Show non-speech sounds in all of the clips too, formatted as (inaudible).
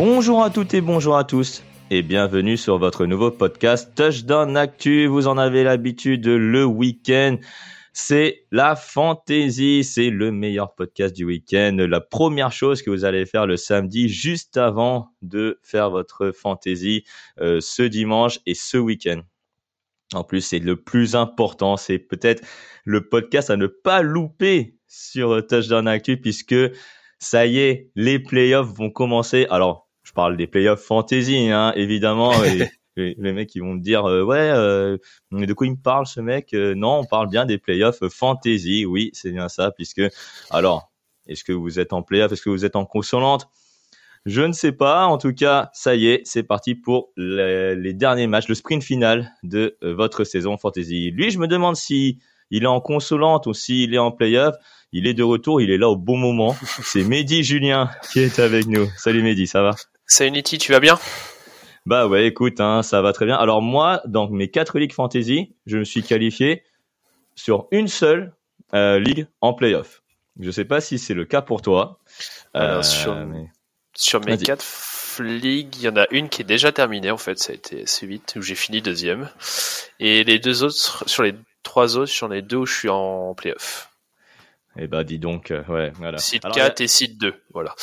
Bonjour à toutes et bonjour à tous et bienvenue sur votre nouveau podcast Touchdown Actu. Vous en avez l'habitude le week-end. C'est la fantaisie, c'est le meilleur podcast du week-end. La première chose que vous allez faire le samedi, juste avant de faire votre fantaisie euh, ce dimanche et ce week-end. En plus, c'est le plus important, c'est peut-être le podcast à ne pas louper sur Touchdown Actu puisque ça y est, les playoffs vont commencer. Alors, je parle des playoffs fantasy, hein, évidemment. et (laughs) les, mecs ils vont me dire euh, ouais, euh, mais de quoi il me parle ce mec Euh, Non, on parle bien des playoffs fantasy. Oui, c'est bien ça, puisque alors, est-ce que vous êtes en playoff Est-ce que vous êtes en consolante? Je ne sais pas. En tout cas, ça y est, c'est parti pour les, les derniers matchs, le sprint final de votre saison fantasy. Lui, je me demande si il est en consolante ou s'il est en playoff. Il est de retour, il est là au bon moment. C'est Mehdi Julien qui est avec nous. Salut Mehdi, ça va? Salut Niti, tu vas bien? Bah ouais, écoute, hein, ça va très bien. Alors moi, dans mes quatre ligues fantasy, je me suis qualifié sur une seule euh, ligue en playoff. Je sais pas si c'est le cas pour toi. Alors, Euh, sur, mais- sur mes quatre ligues, il y en a une qui est déjà terminée en fait, ça a été assez vite, où j'ai fini deuxième. Et les deux autres, sur les trois autres, j'en ai deux où je suis en playoff. Eh bah dis donc, euh, ouais, voilà. Alors, 4 et Seed 2, voilà.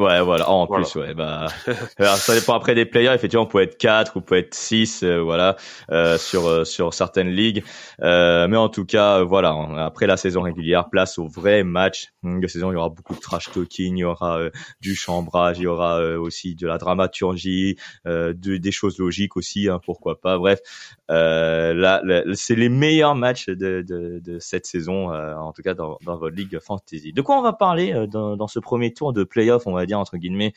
Ouais, voilà. Oh, en Voilà. plus, ouais, bah, (laughs) alors, ça dépend après des players. Effectivement, on peut être 4 ou peut être 6, euh, voilà, euh, sur euh, sur certaines ligues. Euh, mais en tout cas, voilà. Après la saison régulière, place au vrai match de saison. Il y aura beaucoup de trash talking, il y aura du chambrage, il y aura aussi de la dramaturgie, de, des choses logiques aussi, hein, pourquoi pas. Bref, là, là, c'est les meilleurs matchs de, de, de cette saison, en tout cas dans, dans votre ligue fantasy. De quoi on va parler dans, dans ce premier tour de playoff, on va dire? Entre guillemets,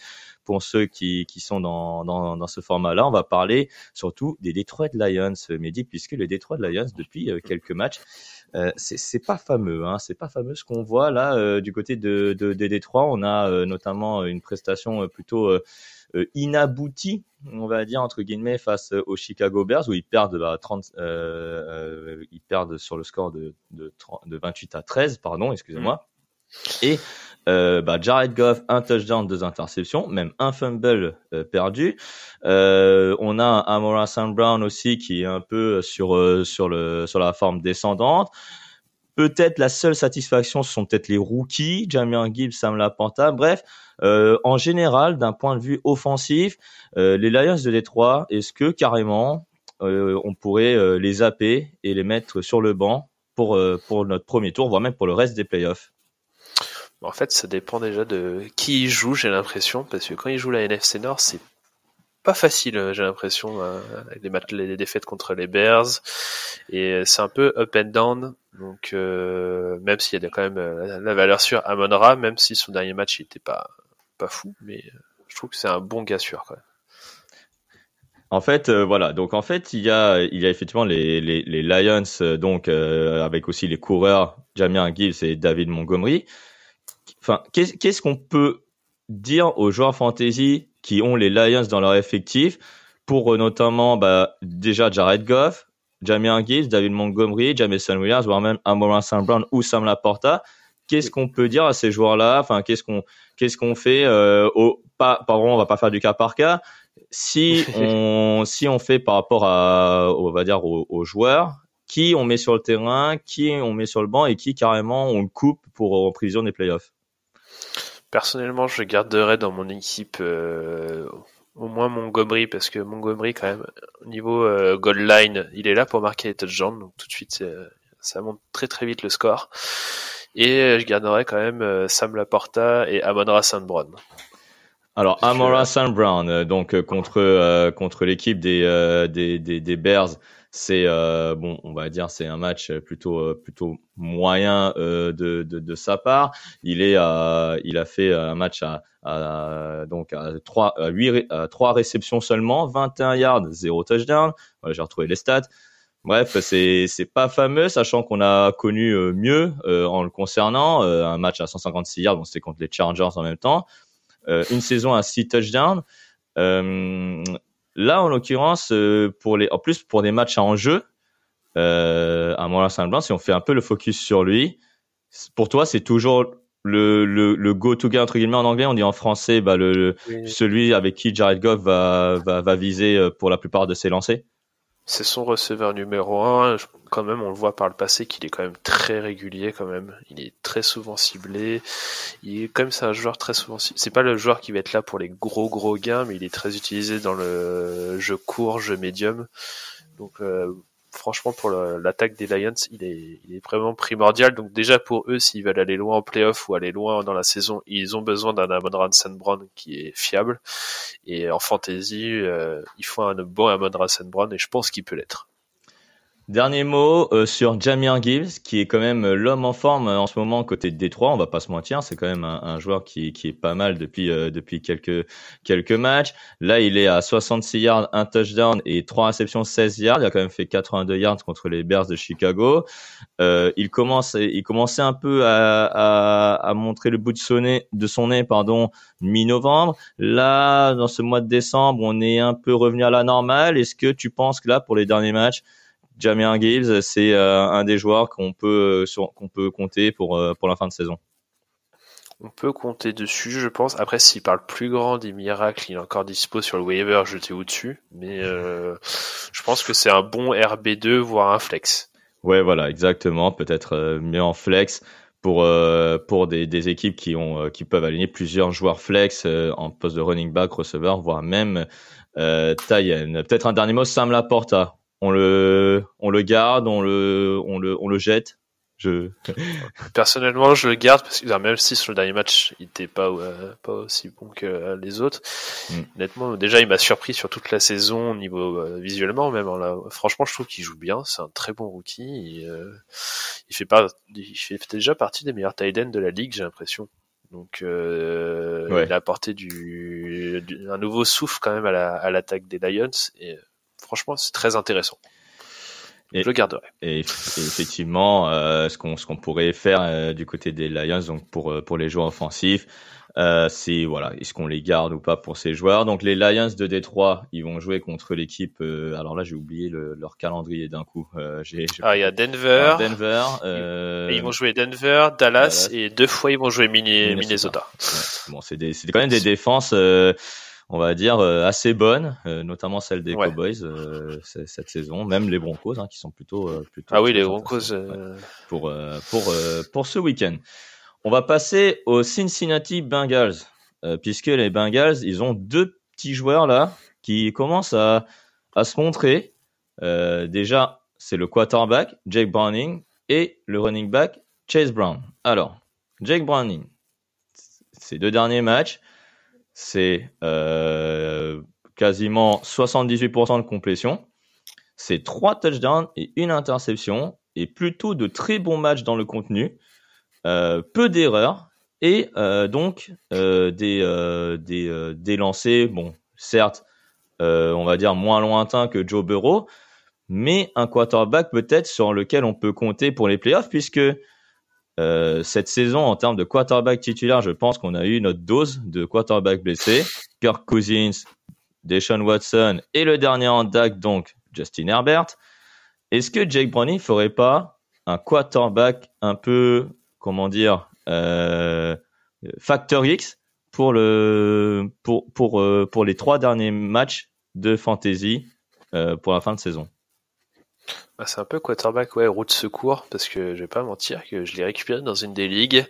pour ceux qui, qui sont dans, dans, ce format-là, on va parler surtout des Detroit Lions, euh, Mehdi, puisque les Detroit Lions, depuis euh, quelques matchs, euh, c'est pas fameux, hein, c'est pas fameux ce qu'on voit là euh, du côté de, de, des Détroits. On a notamment une prestation plutôt inaboutie, on va dire entre guillemets, face aux Chicago Bears où ils perdent bah, 30, euh, euh, ils perdent sur le score de, de, 30 de 28 à 13, pardon, excusez-moi. Et euh, bah, Jared Goff, un touchdown, deux interceptions, même un fumble euh, perdu. Euh, on a Amora St. Brown aussi qui est un peu sur sur le sur la forme descendante. Peut-être la seule satisfaction, ce sont peut-être les rookies, Jamian Gibbs, Sam Laporta. Bref, en général, d'un point de vue offensif, les Lions de Détroit, est-ce que carrément on pourrait les zapper et les mettre sur le banc pour pour notre premier tour, voire même pour le reste des playoffs? En fait, ça dépend déjà de qui y joue, j'ai l'impression, parce que quand il joue la NFC Nord, c'est pas facile, euh, j'ai l'impression, euh, avec les, défaites contre les Bears, et c'est un peu up and down. Donc, euh, même s'il y a quand même euh, la valeur sur Amon Ra, même si son dernier match il était pas pas fou, mais je trouve que c'est un bon gars sûr. En fait, euh, voilà. Donc en fait, il y a, il y a effectivement les, Lions, euh, donc euh, avec aussi les coureurs Jamien Gibbs et David Montgomery. Enfin, qu'est- qu'est-ce qu'on peut dire aux joueurs fantasy qui ont les Lions dans leur effectif pour euh, notamment bah, déjà Jared Goff, Jamien Gibbs, David Montgomery, Jameson Williams, voire même Amora St. Brown ou Sam Laporta. Qu'est-ce qu'on peut dire à ces joueurs-là? Enfin, qu'est-ce qu'on qu'est-ce qu'on fait euh, au, pas, vraiment, on va pas faire du cas par cas. Si (laughs) on si on fait par rapport à on va dire aux, aux joueurs, qui on met sur le terrain, qui on met sur le banc et qui carrément on le coupe pour en prison des playoffs? Personnellement, je garderais dans mon équipe euh, au moins Montgomery parce que Montgomery quand même au niveau euh, goal line, il est là pour marquer les touchdowns donc tout de suite ça monte très très vite le score. Et euh, je garderais quand même euh, Sam Laporta et Amon-Ra St. Brown. Alors Amora St. Brown donc contre contre l'équipe des, des des des Bears, c'est euh, bon on va dire c'est un match plutôt euh, plutôt moyen euh, de, de de sa part. Il est il a fait un match à, à donc à trois à huit ré- à trois réceptions seulement, 21 yards, zéro touchdown. Voilà, J'ai retrouvé les stats. Bref, c'est c'est pas fameux, sachant qu'on a connu euh, mieux euh, en le concernant. Euh, un match à 156 yards, bon, c'était contre les Chargers en même temps. Euh, une saison à 6 touchdowns. Euh, là, en l'occurrence, euh, pour les, en plus pour des matchs à enjeu, euh, à Montréal Saint-Blanc, si on fait un peu le focus sur lui, pour toi, c'est toujours le, le, le go-to guy entre guillemets en anglais. On dit en français, bah, le, le- celui avec qui Jared Goff va, va, va viser euh, pour la plupart de ses lancers? C'est son receveur numéro un. Quand même, on le voit par le passé qu'il est quand même très régulier quand même. Il est très souvent ciblé. Il est comme c'est un joueur très souvent. ci- C'est pas le joueur qui va être là pour les gros gros gains, mais il est très utilisé dans le jeu court, jeu médium. Donc euh, franchement, pour l'attaque des Lions, il est, il est vraiment primordial. Donc déjà pour eux, s'ils veulent aller loin en playoff ou aller loin dans la saison, ils ont besoin d'un Amon St. Brown qui est fiable. Et en fantasy, euh, il faut un bon Amon St. Brown et je pense qu'il peut l'être. Dernier mot euh, sur Jamir Gibbs, qui est quand même euh, l'homme en forme euh, en ce moment côté de Détroit. On va pas se mentir, c'est quand même un, un joueur qui, qui est pas mal depuis euh, depuis quelques quelques matchs. Là, il est à 66 yards, un touchdown et trois réceptions, 16 yards. Il a quand même fait 82 yards contre les Bears de Chicago. Euh, il commence, il commençait un peu à, à, à montrer le bout de son nez, de son nez, pardon, mi-novembre. Là, dans ce mois de décembre, on est un peu revenu à la normale. Est-ce que tu penses que là, pour les derniers matchs Jamir Gibbs, c'est euh, un des joueurs qu'on peut euh, qu'on peut compter pour euh, pour la fin de saison. On peut compter dessus, je pense. Après, s'il parle plus grand des miracles, il est encore dispo sur le waiver, jeté au-dessus. Mais euh, je pense que c'est un bon RB2, voire un flex. Ouais, voilà, exactement. Peut-être mieux en flex pour euh, pour des, des équipes qui ont qui peuvent aligner plusieurs joueurs flex euh, en poste de running back, receveur, voire même euh. Peut-être un dernier mot, Sam Laporta. On le on le garde, on le on le on le jette. Je Personnellement, je le garde parce que même si sur le dernier match, il était pas euh, pas aussi bon que euh, les autres. Mm. Honnêtement, déjà, il m'a surpris sur toute la saison au niveau euh, visuellement même. hein, là. Franchement, je trouve qu'il joue bien. C'est un très bon rookie. Et, euh, il fait pas, il fait déjà partie des meilleurs tight de la ligue, j'ai l'impression. Donc, euh, Ouais. il a apporté du, du- un nouveau souffle quand même à la- à l'attaque des Lions. Et euh, franchement, c'est très intéressant. Et- je le garderai. Et, eff- et effectivement, euh, ce qu'on ce qu'on pourrait faire euh, du côté des Lions, donc pour euh, pour les joueurs offensifs, euh, c'est voilà, est-ce qu'on les garde ou pas pour ces joueurs? Donc les Lions de Détroit, ils vont jouer contre l'équipe. euh, alors là, j'ai oublié le- leur calendrier d'un coup. Euh, Ah, il y a Denver. Denver. Et ils vont jouer Denver, Dallas, Dallas. et deux fois ils vont jouer Minnesota. Minnesota. ouais. Bon, c'est quand même des défenses. On va dire euh, assez bonnes, euh, notamment celle des Ouais. Cowboys euh, cette saison, même les Broncos hein, qui sont plutôt plutôt. Ah oui, les Broncos. Ouais pour pour pour ce week-end. On va passer aux Cincinnati Bengals euh, puisque les Bengals ils ont deux petits joueurs là qui commencent à à se montrer. Euh, déjà c'est le quarterback Jake Browning et le running back Chase Brown. Alors Jake Browning, ces deux derniers matchs c'est euh, quasiment 78% de complétion. C'est trois touchdowns et une interception et plutôt de très bons matchs dans le contenu, euh, peu d'erreurs et donc des des des lancers, bon, certes, on va dire moins lointains que Joe Burrow, mais un quarterback peut-être sur lequel on peut compter pour les playoffs, puisque euh, cette saison, en termes de quarterback titulaire, je pense qu'on a eu notre dose de quarterback blessé. Kirk Cousins, Deshaun Watson et le dernier en DAC, donc Justin Herbert. Est-ce que Jake Browning ferait pas un quarterback un peu, comment dire, euh, factor X pour le pour pour euh, pour les trois derniers matchs de fantasy euh, pour la fin de saison? Bah, c'est un peu quarterback, ouais, route secours, parce que je vais pas mentir que je l'ai récupéré dans une des ligues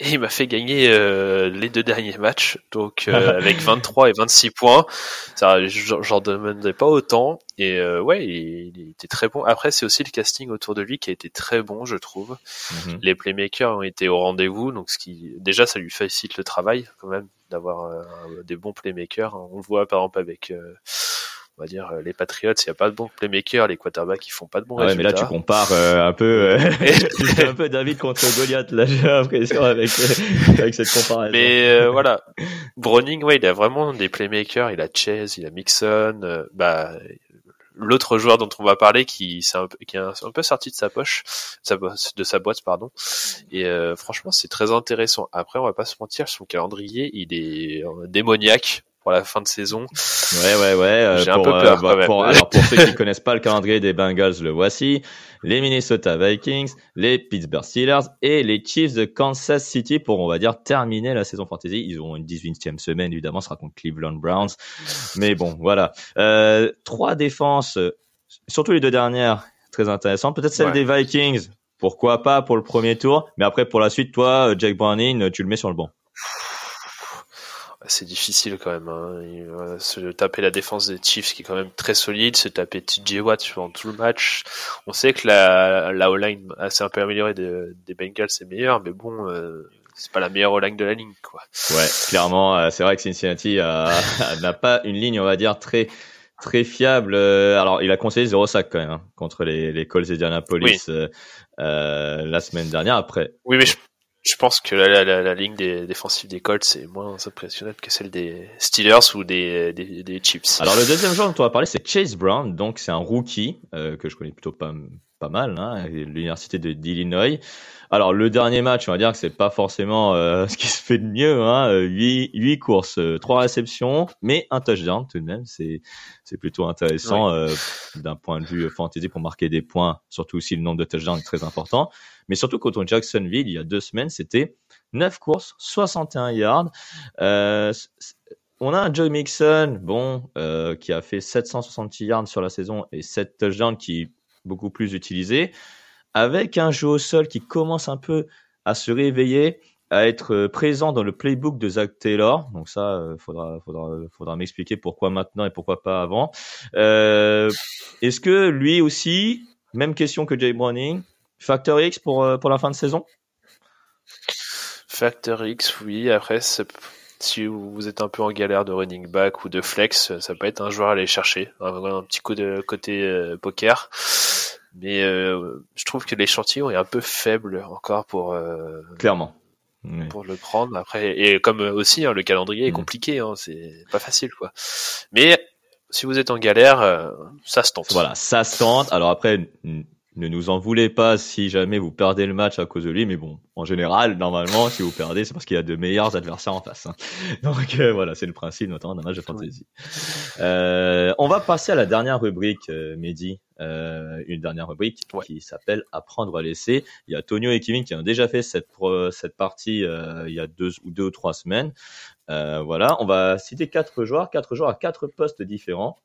et il m'a fait gagner euh, les deux derniers matchs, donc euh, (laughs) avec 23 et 26 points. Ça, j'en demandais pas autant et euh, ouais, il, était très bon. Après, c'est aussi le casting autour de lui qui a été très bon, je trouve. Mhm. Les playmakers ont été au rendez-vous, donc ce qui déjà ça lui facilite le travail quand même d'avoir des bons playmakers. On le voit par exemple avec on va dire euh, les Patriots, il n'y a pas de bons playmakers, les quarterbacks ils font pas de bons résultats. Ah mais là tu compares euh, un peu, euh, (laughs) un peu David contre Goliath là, j'ai l'impression avec avec cette comparaison. Mais voilà, Browning, ouais, il a vraiment des playmakers, il a Chase, il a Mixon, bah l'autre joueur dont on va parler qui, un, qui est un, peu sorti de sa poche, de sa boîte, pardon. Et franchement, c'est très intéressant. Après, on va pas se mentir, son calendrier, il est démoniaque pour la fin de saison. Ouais, ouais, ouais. Euh, J'ai un peu peur. Euh, bah, pour, alors pour (laughs) ceux qui connaissent pas le calendrier des Bengals, le voici. Les Minnesota Vikings, les Pittsburgh Steelers et les Chiefs de Kansas City pour, on va dire, terminer la saison fantasy. Ils ont une 18e semaine, évidemment, ce sera contre Cleveland Browns. Mais bon, voilà. Euh, trois défenses, surtout les deux dernières, très intéressantes. Peut-être celle des Vikings. Pourquoi pas pour le premier tour. Mais après, pour la suite, toi, Jack Browning, tu le mets sur le banc c'est difficile quand même. Hein. se taper la défense des Chiefs qui est quand même très solide, se taper TJ Watt pendant tout le match. On sait que la, la O-line assez un peu améliorée des Bengals c'est meilleur, mais bon, euh, c'est pas la meilleure O-line de la ligne, quoi. Ouais, clairement, euh, c'est vrai que Cincinnati (laughs) n'a pas une ligne, on va dire, très très fiable. Euh, alors, il a conseillé zéro sac quand même hein, contre les, les Colts d'Indianapolis euh, la semaine dernière. Après, oui, mais je, je pense que la, la, la, ligne des, défensive des Colts est moins impressionnante que celle des Steelers ou des, des, des Chiefs. Alors le deuxième joueur dont on va parler, c'est Chase Brown. Donc c'est un rookie euh, que je connais plutôt pas pas mal, hein, l'université de d'Illinois. Alors le dernier match, on va dire que c'est pas forcément euh, (laughs) ce qui se fait de mieux. Hein, 8, 8 courses, 3 réceptions, mais un touchdown tout de même. C'est c'est plutôt intéressant euh, d'un point de vue fantasy pour marquer des points. Surtout aussi le nombre de touchdowns est très important. Mais surtout contre Jacksonville, il y a deux semaines, c'était 9 courses, 61 yards. Euh, on a un Joe Mixon, bon, euh, qui a fait 760 yards sur la saison et 7 touchdowns qui est beaucoup plus utilisé, avec un jeu au sol qui commence un peu à se réveiller, à être présent dans le playbook de Zach Taylor. Donc ça, euh, faudra, faudra, faudra m'expliquer pourquoi maintenant et pourquoi pas avant. Euh, Est-ce que lui aussi, même question que Jay Browning, Factor X pour, euh, pour la fin de saison? Factor X, oui. Après, si vous êtes un peu en galère de running back ou de flex, ça peut être un joueur à aller chercher. Un, petit coup de côté euh, poker. Mais euh, je trouve que l'échantillon est un peu faible encore pour clairement pour le prendre. Après et comme aussi hein, le calendrier est mm. compliqué, hein, c'est pas facile quoi. Mais si vous êtes en galère, ça se tente. Voilà, ça se tente. Alors après, ne nous en voulez pas si jamais vous perdez le match à cause de lui, mais bon, en général, normalement, si vous perdez, c'est parce qu'il y a de meilleurs adversaires en face. Hein. (laughs) Donc euh, voilà, c'est le principe notamment d'un match de fantasy. Euh, on va passer à la dernière rubrique, euh, Mehdi, euh, une dernière rubrique qui s'appelle Apprendre à laisser. Il y a Tonio et Kevin qui ont déjà fait cette cette partie il y a deux ou deux ou trois semaines. voilà, on va citer quatre joueurs, quatre joueurs à quatre postes différents.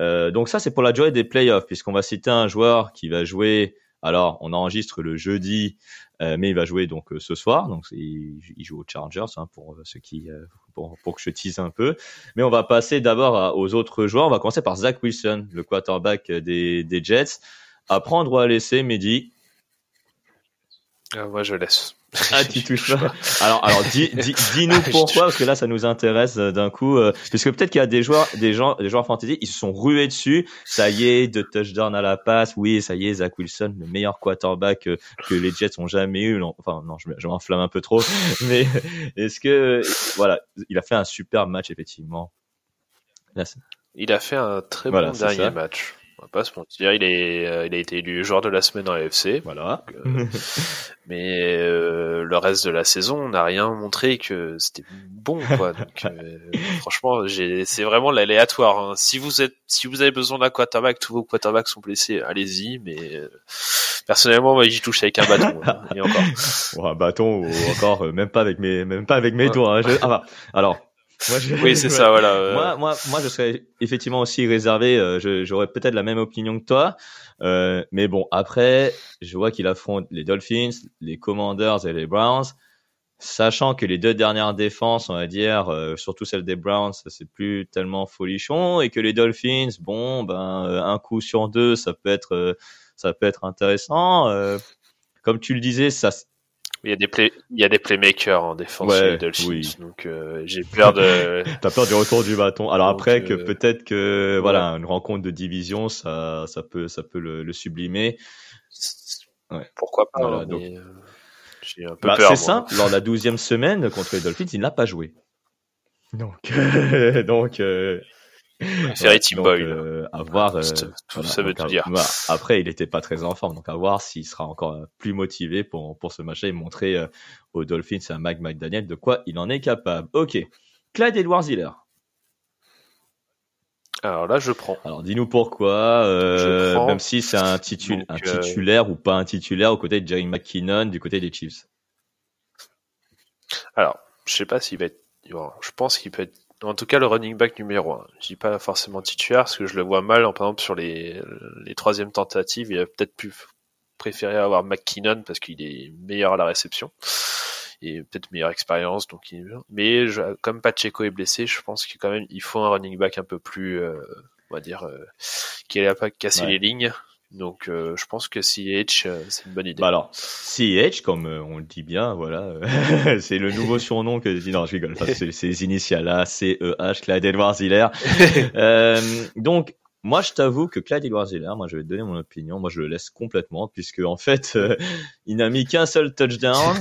Euh, donc ça, c'est pour la durée des playoffs, puisqu'on va citer un joueur qui va jouer. Alors, on enregistre le jeudi, euh, mais il va jouer donc euh, ce soir. Donc, il, joue aux Chargers, hein, pour ceux qui, pour, pour, que je tease un peu. Mais on va passer d'abord aux autres joueurs. On va commencer par Zach Wilson, le quarterback des, des Jets. À prendre ou à laisser, Mehdi? Ah, moi, je laisse. Ah, tu touches (laughs) pas. Alors, alors, dis, dis, dis-nous (laughs) pourquoi, parce que là, ça nous intéresse euh, d'un coup, euh, parce que peut-être qu'il y a des joueurs, des gens, des joueurs fantasy, ils se sont rués dessus. Ça y est, de touchdown à la passe. Oui, ça y est, Zach Wilson, le meilleur quarterback euh, que les Jets ont jamais eu. Enfin, non, je, je m'enflamme un peu trop. (laughs) Mais est-ce que, voilà, il a fait un super match, effectivement. Là, il a fait un très bon dernier match. On va pas se mentir, il, est, euh, il a été élu joueur de la semaine dans l'AFC. Voilà. Euh, (laughs) mais euh, le reste de la saison, on n'a rien montré que c'était bon, quoi. (laughs) Donc, franchement, c'est vraiment l'aléatoire. Hein. Si vous êtes, si vous avez besoin d'un quarterback, tous vos quarterbacks sont blessés, allez-y. Mais personnellement, moi, j'y touche avec un bâton. Hein, et encore. (laughs) un bâton ou encore, même pas avec mes, même pas avec mes doigts. Hein. Je... Ah, bah, alors, moi, je... Oui, c'est (laughs) ça, voilà. Moi, moi, moi, je serais effectivement aussi réservé. Euh, j'aurais peut-être la même opinion que toi, euh, mais bon, après, je vois qu'il affronte les Dolphins, les Commanders et les Browns, sachant que les deux dernières défenses, on va dire, euh, surtout celle des Browns, c'est plus tellement folichon, et que les Dolphins, bon, ben, un coup sur deux, ça peut être, ça peut être intéressant. comme tu le disais, ça il y a des play, il y a des playmakers en défense ouais, Dolphins, donc euh, j'ai peur de. (laughs) T'as peur du retour du bâton. Alors après que euh, peut-être que voilà une rencontre de division, ça, ça peut, ça peut le, le sublimer. Ouais. Pourquoi pas voilà, donc... euh, J'ai un peu bah, peur. C'est simple. Lors de la douzième semaine contre les Dolphins, il n'a pas joué. (laughs) Donc, donc Ferry Team Boy. Euh, à voir. Euh, ça veut tout dire. Bah, après, il était pas très en forme, donc à voir s'il sera encore euh, plus motivé pour pour ce match-là et montrer euh, aux Dolphins et à Mike McDaniel de quoi il en est capable. Ok. Clyde Edwards Hiller. Alors là, je prends. Alors dis-nous pourquoi, même si c'est un, un, titulaire ou pas un titulaire au côté de Jerry McKinnon du côté des Chiefs. Alors, je sais pas s'il va être. Je pense qu'il peut être en tout cas, le running back numéro 1. Je dis pas forcément titulaire, parce que je le vois mal, par exemple, sur les, les troisièmes tentatives. Il a peut-être pu préférer avoir McKinnon parce qu'il est meilleur à la réception et peut-être meilleure expérience. Donc, mais je, comme Pacheco est blessé, je pense qu'il quand même il faut un running back un peu plus, euh, on va dire, euh, qui n'a pas cassé les lignes. Donc, euh, je pense que CH, euh, c'est une bonne idée. Bah alors, CH, comme euh, on le dit bien, voilà, (laughs) c'est le nouveau (laughs) surnom que non, je rigole, c'est les initiales là, C E H, Clyde Edwards Hiller. (laughs) donc, moi, je t'avoue que Clyde Edwards Hiller, moi, je vais te donner mon opinion. Moi, je le laisse complètement, puisque en fait, il n'a mis qu'un seul touchdown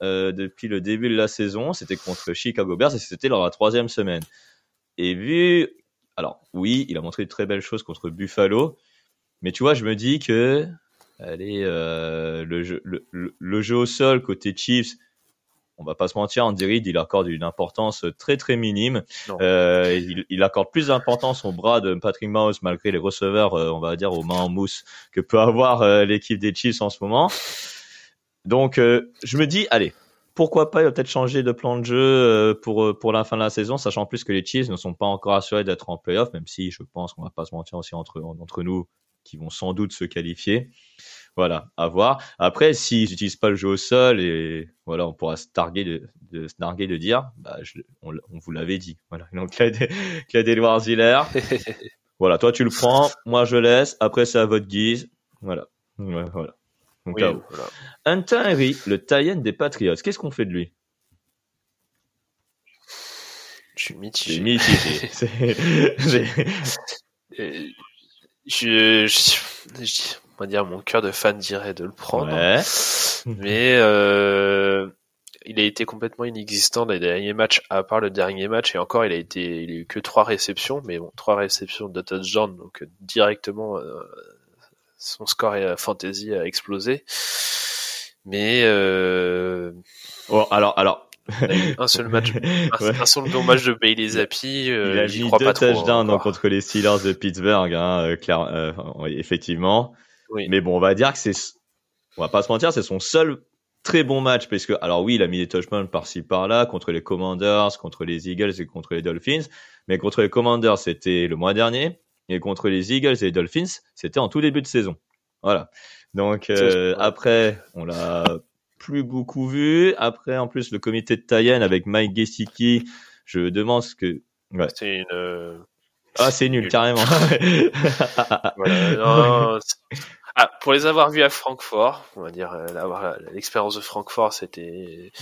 depuis le début de la saison. C'était contre Chicago Bears et c'était dans la troisième semaine. Et vu, alors oui, il a montré de très belles choses contre Buffalo. Mais tu vois, je me dis que allez, euh, le, jeu, le, le, jeu au sol côté Chiefs, on va pas se mentir, Andy Reid, il accorde une importance très très minime. Euh, il, il, accorde plus d'importance au bras de Patrick Mahomes malgré les receveurs, euh, on va dire, aux mains en mousse que peut avoir l'équipe des Chiefs en ce moment. Donc, je me dis, allez, pourquoi pas, il va peut-être changer de plan de jeu pour pour la fin de la saison, sachant plus que les Chiefs ne sont pas encore assurés d'être en playoff, même si je pense qu'on va pas se mentir aussi entre entre nous, qui vont sans doute se qualifier. Voilà, à voir. Après, s'ils n'utilisent pas le jeu au sol, et voilà, on pourra se targuer de, de se narguer de dire, bah, je, on, on, vous l'avait dit. Voilà. (laughs) Donc, Edouard Ziller. (laughs) voilà, toi tu le prends, moi je laisse. Après, c'est à votre guise. Voilà. voilà. Donc, oui, voilà. Hunter Henry, le Tayen des Patriots. Qu'est-ce qu'on fait de lui? Je suis mitigé. mitigé. (laughs) je, je, on va dire mon cœur de fan dirait de le prendre, mais euh, il a été complètement inexistant dans les derniers matchs, à part le dernier match, et encore il a été, il a eu que trois réceptions, mais bon, trois réceptions de touchdown, donc directement euh, son score et fantasy a explosé. Mais euh... oh, alors, alors un seul match, (laughs) un, seul bon match de Bailey Zappi. Euh, il a mis deux touchdowns contre les Steelers de Pittsburgh, hein, euh, clair, euh, effectivement. Oui. Mais bon, on va dire que c'est, on va pas se mentir, c'est son seul très bon match parce que, alors oui, il a mis des touchdowns par-ci par-là contre les Commanders, contre les Eagles et contre les Dolphins. Mais contre les Commanders, c'était le mois dernier. Et contre les Eagles et les Dolphins, c'était en tout début de saison. Voilà. Donc euh, après, on l'a plus beaucoup vu. Après, en plus, le comité de Tayen avec Mike Gesicki, je demande ce que. Ouais. C'est une. Ah, c'est nul, carrément. (laughs) voilà, non, (laughs) Ah, pour les avoir vus à Francfort, on va dire euh, l'expérience de Francfort, c'était,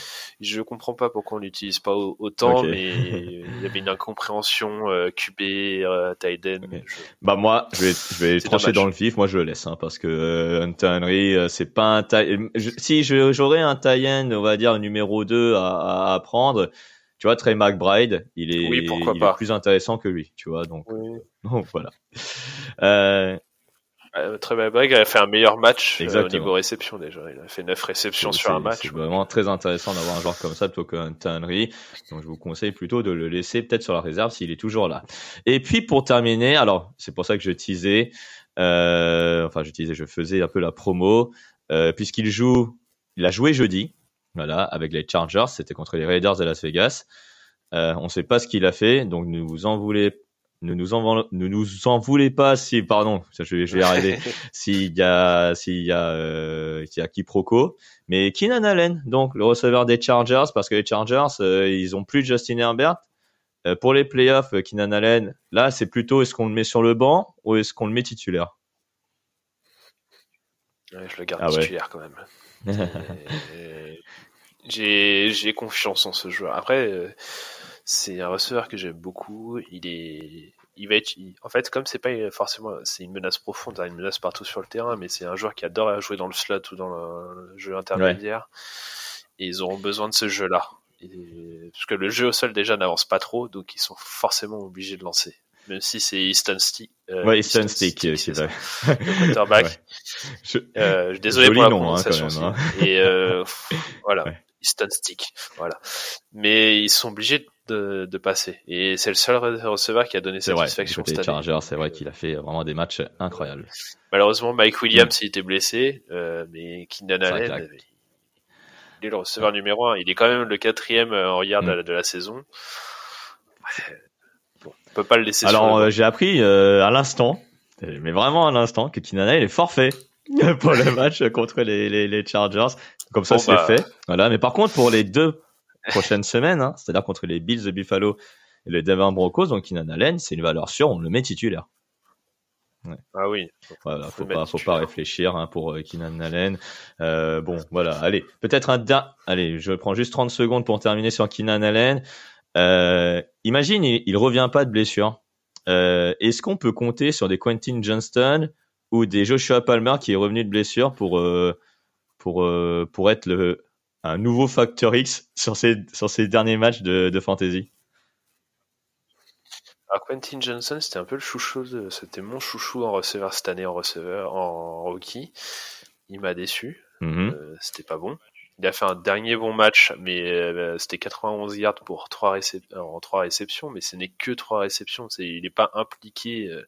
je comprends pas pourquoi on l'utilise pas autant, mais il y avait une incompréhension euh, QB, euh, Tiden. Bah moi, je vais, je vais trancher dans le vif. Moi, je le laisse, hein, parce que euh, Hunter Henry, euh, c'est pas un taille. Si j'aurais un Tyen, on va dire numéro 2 à, à prendre, tu vois, Trey McBride, il est, il est plus intéressant que lui, tu vois, donc, (laughs) donc voilà. Euh, euh, Trey McBride a fait un meilleur match euh, au niveau réception déjà. Il a fait 9 réceptions sur un match. C'est vraiment très intéressant d'avoir un joueur comme ça plutôt qu'un Henry. Donc je vous conseille plutôt de le laisser peut-être sur la réserve s'il est toujours là. Et puis pour terminer, alors c'est pour ça que je teasais, euh, enfin je teasais, je faisais un peu la promo, euh, puisqu'il joue, il a joué jeudi, voilà, avec les Chargers, c'était contre les Raiders de Las Vegas. On ne sait pas ce qu'il a fait, donc ne vous en voulez, ne nous en, ne nous en voulez pas si, pardon, je vais, je vais arrêter, (laughs) s'il y a, s'il y a, euh, s'il y a quiproquo. Mais Keenan Allen, donc le receveur des Chargers, parce que les Chargers, euh, ils ont plus Justin Herbert. Euh, pour les playoffs, euh, Keenan Allen, là, c'est plutôt est-ce qu'on le met sur le banc ou est-ce qu'on le met titulaire? Ouais, Je le garde ah titulaire quand même. (laughs) J'ai j'ai confiance en ce joueur. Après, euh, c'est un receveur que j'aime beaucoup. Il est, il va être, en fait, comme c'est pas forcément, c'est une menace profonde, hein, une menace partout sur le terrain, mais c'est un joueur qui adore jouer dans le slot ou dans le jeu intermédiaire. Et ils auront besoin de ce jeu-là. Parce que le jeu au sol déjà n'avance pas trop, donc ils sont forcément obligés de lancer. Même si c'est Easton Stick. Euh, ouais, Easton, Stick, c'est vrai. Le quarterback. (laughs) je... Euh, désolé pour la nom, prononciation. Hein, même, hein. Et euh, voilà. (laughs) Easton Stick. Voilà. Mais ils sont obligés de, de passer. Et c'est le seul receveur qui a donné satisfaction cette année. c'est vrai qu'il a fait vraiment des matchs incroyables. Malheureusement, Mike Williams, il était blessé, euh, mais Keenan Allen, il est le receveur numéro un. Il est quand même le quatrième en regard mm. de, la saison. Bon, on peut pas le laisser. Alors, euh, j'ai appris euh, à l'instant, mais vraiment à l'instant, que Keenan Allen est forfait (laughs) pour le match contre les, les, les Chargers. Comme ça, c'est bah, fait. Voilà. Mais par contre, pour les deux prochaines semaines, hein, c'est-à-dire contre les Bills de Buffalo et les Denver Broncos, donc Keenan Allen, c'est une valeur sûre, on le met titulaire. Ouais. Ah oui. Voilà, faut, pas, faut pas réfléchir hein, pour euh, Keenan Allen. Euh, bon, voilà, allez, peut-être un da... allez, je prends juste 30 secondes pour terminer sur Keenan Allen. Euh, imagine, il, il, revient pas de blessure. Euh, Est-ce qu'on peut compter sur des Quentin Johnston ou des Joshua Palmer qui est revenu de blessure pour pour pour être le un nouveau facteur X sur ces, sur ces derniers matchs de, de fantasy alors Quentin Johnson, c'était un peu le chouchou, c'était mon chouchou en receveur cette année en receveur, en rookie. Il m'a déçu. Mm-hmm. Euh, c'était pas bon. Il a fait un dernier bon match, mais euh, c'était 91 yards pour trois en trois réceptions, mais ce n'est que trois réceptions. C'est, il n'est pas impliqué euh,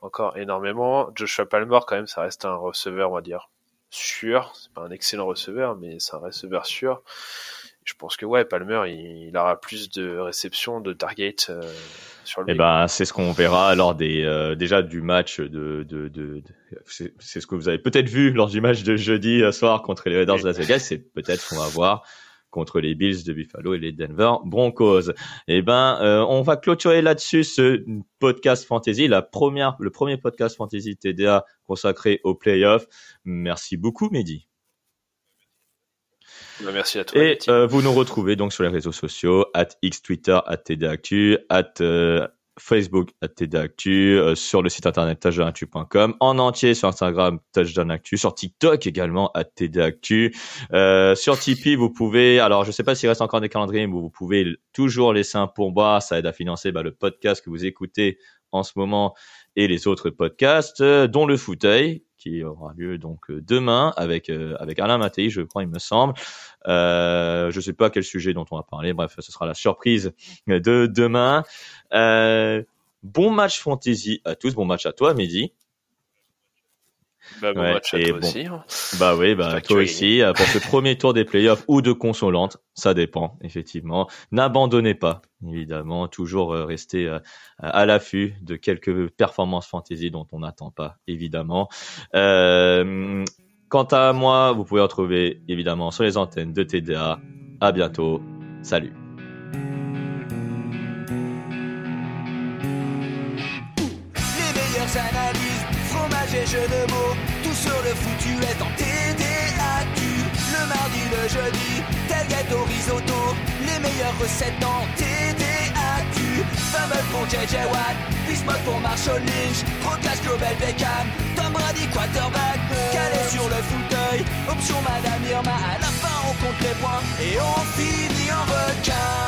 encore énormément. Joshua Palmer, quand même, ça reste un receveur, on va dire, sûr. C'est pas un excellent receveur, mais c'est un receveur sûr. Je pense que ouais, Palmer, il, aura plus de réceptions, de target euh, sur le. Eh ben, c'est ce qu'on verra lors des euh, déjà du match de, de, de, c'est ce que vous avez peut-être vu lors du match de jeudi soir contre les Raiders de Las Vegas. C'est peut-être qu'on va voir contre les Bills de Buffalo et les Denver Broncos. Eh ben, euh, on va clôturer là-dessus ce podcast fantasy, la première, le premier podcast fantasy TDA consacré aux playoffs. Merci beaucoup, Mehdi. Bah, merci à toi. Et euh, vous nous retrouvez donc sur les réseaux sociaux, at X Twitter, at TDActu, at euh, Facebook à TDActu, euh, sur le site internet touchdownactu.com, en entier sur Instagram touchdownactu, sur TikTok également à TDActu, euh, sur Tipeee vous pouvez, alors je sais pas s'il reste encore des calendriers, mais vous pouvez toujours laisser un pourboire, ça aide à financer bah, le podcast que vous écoutez en ce moment et les autres podcasts, euh, dont le fauteuil qui aura lieu donc euh, demain avec avec Alain Mattei, je crois, il me semble. Euh, je sais pas quel sujet dont on va parler. Bref, ce sera la surprise de demain. Euh, bon match fantasy à tous. Bon match à toi, Mehdi. Bah, bon match à toi aussi. Hein. Bah oui, bah toi aussi pour ce premier tour des playoffs ou de consolante, ça dépend effectivement. N'abandonnez pas, évidemment, toujours euh, rester euh, à l'affût de quelques performances fantasy dont on n'attend pas, évidemment. Euh, quant à moi, vous pouvez retrouver évidemment sur les antennes de TDA. À bientôt. Salut. analyses, fromage et jeux de mots, jeudi, tel gâteau risotto, les meilleures recettes en TDAQ. Fumble pour JJ Watt, Bismuth pour Marshall Lynch, Proclash Global Beckham, Tom Brady quarterback, calé sur le fauteuil, option Madame Irma, à la fin on compte les points et on finit en requin.